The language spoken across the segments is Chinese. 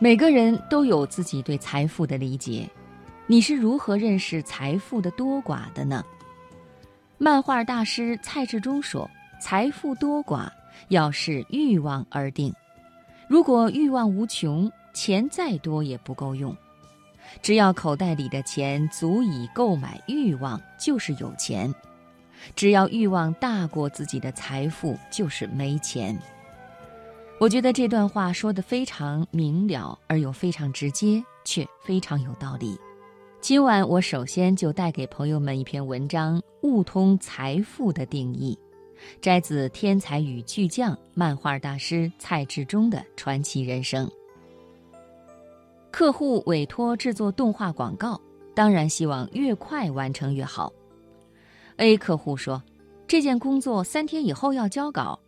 每个人都有自己对财富的理解，你是如何认识财富的多寡的呢？漫画大师蔡志忠说：“财富多寡要视欲望而定。如果欲望无穷，钱再多也不够用。只要口袋里的钱足以购买欲望，就是有钱；只要欲望大过自己的财富，就是没钱。”我觉得这段话说的非常明了，而又非常直接，却非常有道理。今晚我首先就带给朋友们一篇文章，悟通财富的定义，摘自《天才与巨匠》漫画大师蔡志忠的传奇人生。客户委托制作动画广告，当然希望越快完成越好。A 客户说：“这件工作三天以后要交稿。”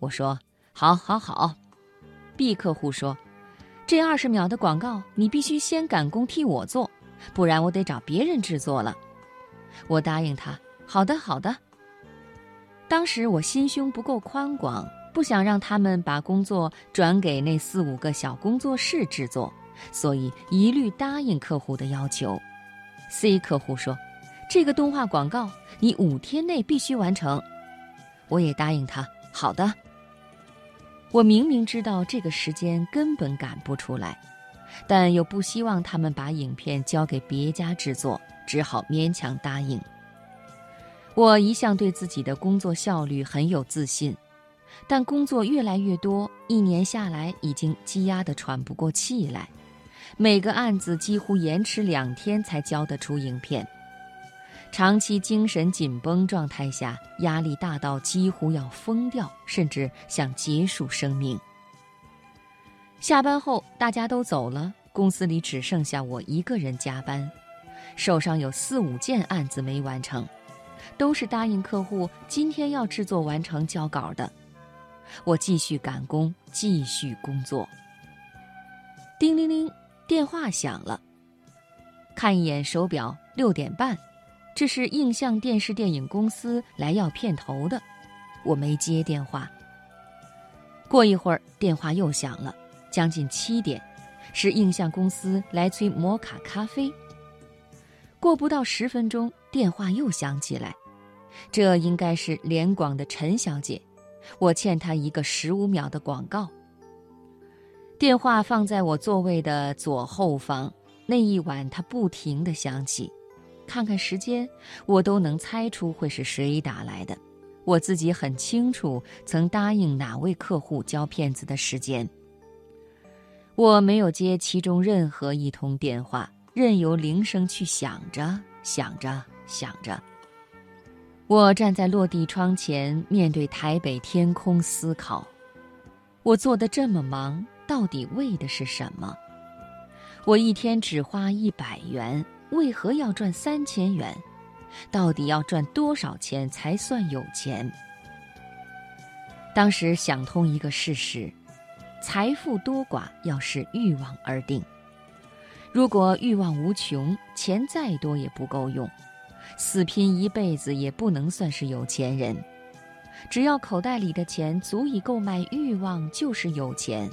我说。好，好，好。B 客户说：“这二十秒的广告，你必须先赶工替我做，不然我得找别人制作了。”我答应他：“好的，好的。”当时我心胸不够宽广，不想让他们把工作转给那四五个小工作室制作，所以一律答应客户的要求。C 客户说：“这个动画广告你五天内必须完成。”我也答应他：“好的。”我明明知道这个时间根本赶不出来，但又不希望他们把影片交给别家制作，只好勉强答应。我一向对自己的工作效率很有自信，但工作越来越多，一年下来已经积压得喘不过气来，每个案子几乎延迟两天才交得出影片。长期精神紧绷状态下，压力大到几乎要疯掉，甚至想结束生命。下班后大家都走了，公司里只剩下我一个人加班，手上有四五件案子没完成，都是答应客户今天要制作完成交稿的。我继续赶工，继续工作。叮铃铃，电话响了。看一眼手表，六点半。这是映像电视电影公司来要片头的，我没接电话。过一会儿电话又响了，将近七点，是映像公司来催摩卡咖啡。过不到十分钟，电话又响起来，这应该是联广的陈小姐，我欠她一个十五秒的广告。电话放在我座位的左后方，那一晚它不停地响起。看看时间，我都能猜出会是谁打来的。我自己很清楚曾答应哪位客户交片子的时间。我没有接其中任何一通电话，任由铃声去响着、响着、响着。我站在落地窗前，面对台北天空思考：我做的这么忙，到底为的是什么？我一天只花一百元。为何要赚三千元？到底要赚多少钱才算有钱？当时想通一个事实：财富多寡要视欲望而定。如果欲望无穷，钱再多也不够用，死拼一辈子也不能算是有钱人。只要口袋里的钱足以购买欲望，就是有钱；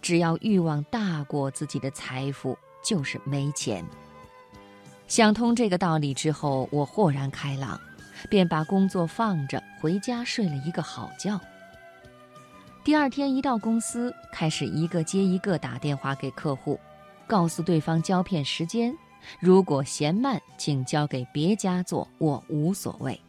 只要欲望大过自己的财富，就是没钱。想通这个道理之后，我豁然开朗，便把工作放着，回家睡了一个好觉。第二天一到公司，开始一个接一个打电话给客户，告诉对方胶片时间，如果嫌慢，请交给别家做，我无所谓。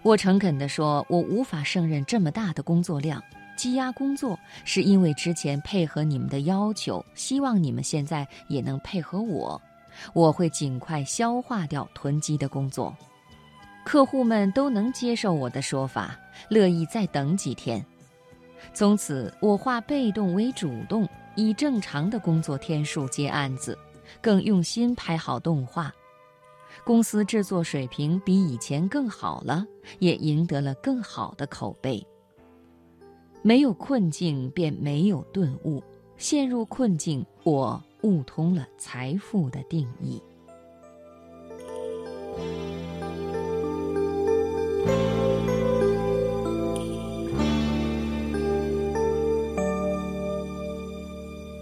我诚恳地说，我无法胜任这么大的工作量，积压工作是因为之前配合你们的要求，希望你们现在也能配合我。我会尽快消化掉囤积的工作，客户们都能接受我的说法，乐意再等几天。从此，我化被动为主动，以正常的工作天数接案子，更用心拍好动画。公司制作水平比以前更好了，也赢得了更好的口碑。没有困境，便没有顿悟；陷入困境，我。悟通了财富的定义。